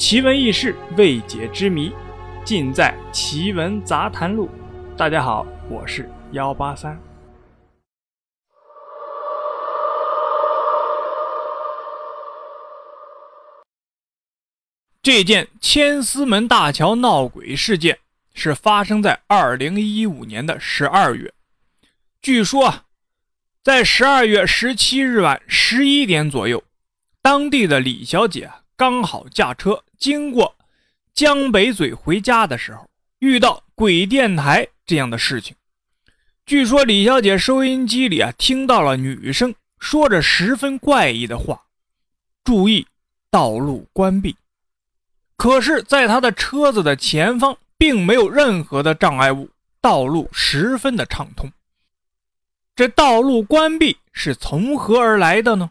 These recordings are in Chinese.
奇闻异事、未解之谜，尽在《奇闻杂谈录》。大家好，我是幺八三。这件千厮门大桥闹鬼事件是发生在二零一五年的十二月。据说啊，在十二月十七日晚十一点左右，当地的李小姐刚好驾车经过江北嘴回家的时候，遇到鬼电台这样的事情。据说李小姐收音机里啊听到了女生说着十分怪异的话：“注意，道路关闭。”可是，在她的车子的前方并没有任何的障碍物，道路十分的畅通。这道路关闭是从何而来的呢？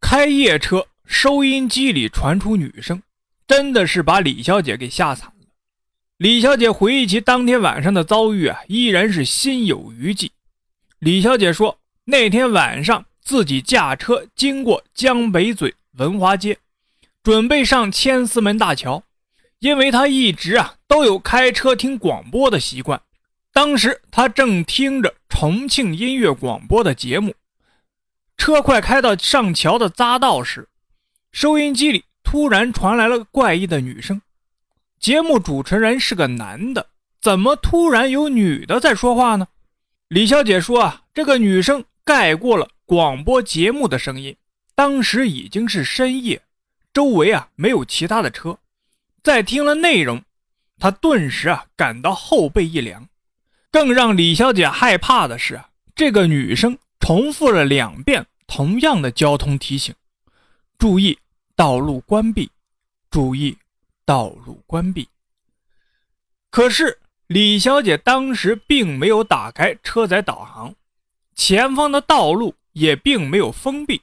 开夜车，收音机里传出女声，真的是把李小姐给吓惨了。李小姐回忆起当天晚上的遭遇啊，依然是心有余悸。李小姐说，那天晚上自己驾车经过江北嘴文华街。准备上千厮门大桥，因为她一直啊都有开车听广播的习惯。当时他正听着重庆音乐广播的节目，车快开到上桥的匝道时，收音机里突然传来了怪异的女声。节目主持人是个男的，怎么突然有女的在说话呢？李小姐说啊，这个女生盖过了广播节目的声音。当时已经是深夜。周围啊没有其他的车，在听了内容，他顿时啊感到后背一凉。更让李小姐害怕的是啊，这个女生重复了两遍同样的交通提醒：注意道路关闭，注意道路关闭。可是李小姐当时并没有打开车载导航，前方的道路也并没有封闭。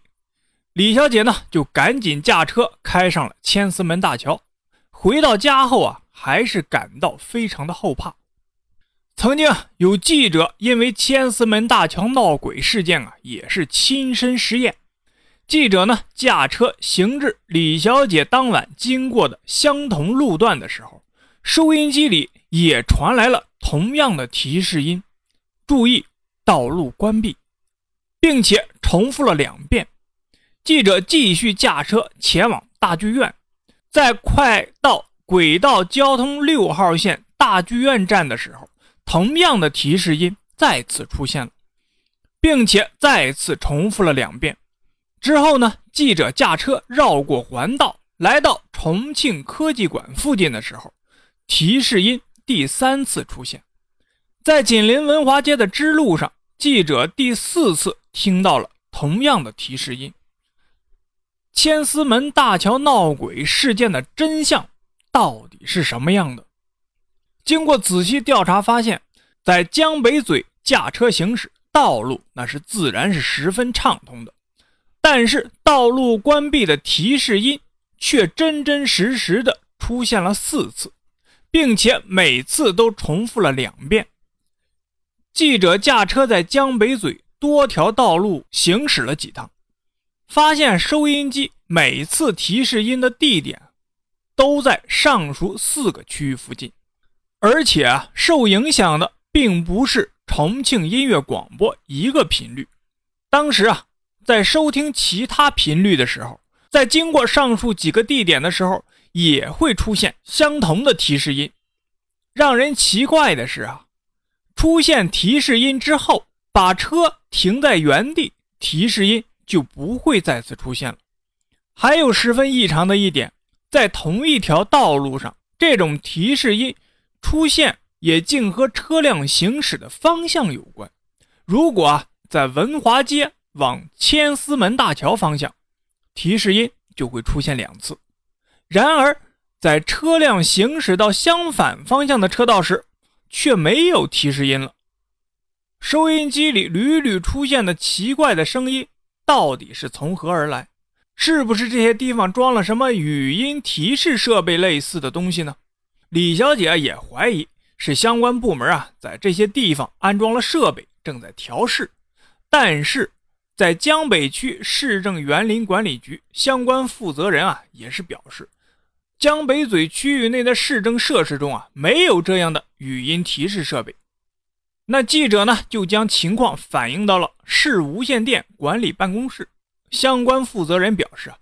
李小姐呢，就赶紧驾车开上了千厮门大桥。回到家后啊，还是感到非常的后怕。曾经有记者因为千厮门大桥闹鬼事件啊，也是亲身实验。记者呢，驾车行至李小姐当晚经过的相同路段的时候，收音机里也传来了同样的提示音：“注意道路关闭”，并且重复了两遍。记者继续驾车前往大剧院，在快到轨道交通六号线大剧院站的时候，同样的提示音再次出现了，并且再次重复了两遍。之后呢，记者驾车绕过环道，来到重庆科技馆附近的时候，提示音第三次出现。在紧邻文华街的支路上，记者第四次听到了同样的提示音。千厮门大桥闹鬼事件的真相到底是什么样的？经过仔细调查，发现，在江北嘴驾车行驶，道路那是自然是十分畅通的，但是道路关闭的提示音却真真实实的出现了四次，并且每次都重复了两遍。记者驾车在江北嘴多条道路行驶了几趟。发现收音机每次提示音的地点都在上述四个区域附近，而且啊，受影响的并不是重庆音乐广播一个频率。当时啊，在收听其他频率的时候，在经过上述几个地点的时候，也会出现相同的提示音。让人奇怪的是啊，出现提示音之后，把车停在原地，提示音。就不会再次出现了。还有十分异常的一点，在同一条道路上，这种提示音出现也竟和车辆行驶的方向有关。如果啊，在文华街往千厮门大桥方向，提示音就会出现两次；然而，在车辆行驶到相反方向的车道时，却没有提示音了。收音机里屡屡出现的奇怪的声音。到底是从何而来？是不是这些地方装了什么语音提示设备类似的东西呢？李小姐也怀疑是相关部门啊，在这些地方安装了设备，正在调试。但是，在江北区市政园林管理局相关负责人啊，也是表示，江北嘴区域内的市政设施中啊，没有这样的语音提示设备。那记者呢，就将情况反映到了市无线电管理办公室。相关负责人表示啊，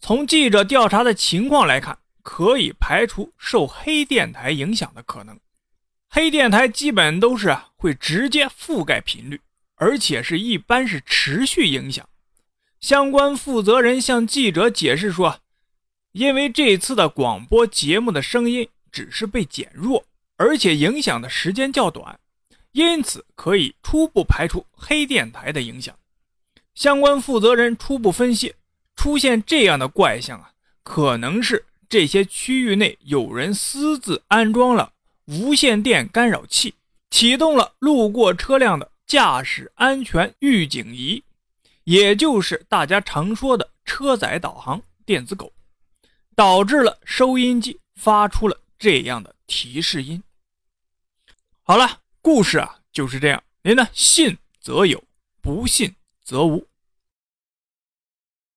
从记者调查的情况来看，可以排除受黑电台影响的可能。黑电台基本都是啊，会直接覆盖频率，而且是一般是持续影响。相关负责人向记者解释说，因为这次的广播节目的声音只是被减弱，而且影响的时间较短。因此，可以初步排除黑电台的影响。相关负责人初步分析，出现这样的怪象啊，可能是这些区域内有人私自安装了无线电干扰器，启动了路过车辆的驾驶安全预警仪，也就是大家常说的车载导航电子狗，导致了收音机发出了这样的提示音。好了。故事啊就是这样，您呢信则有，不信则无。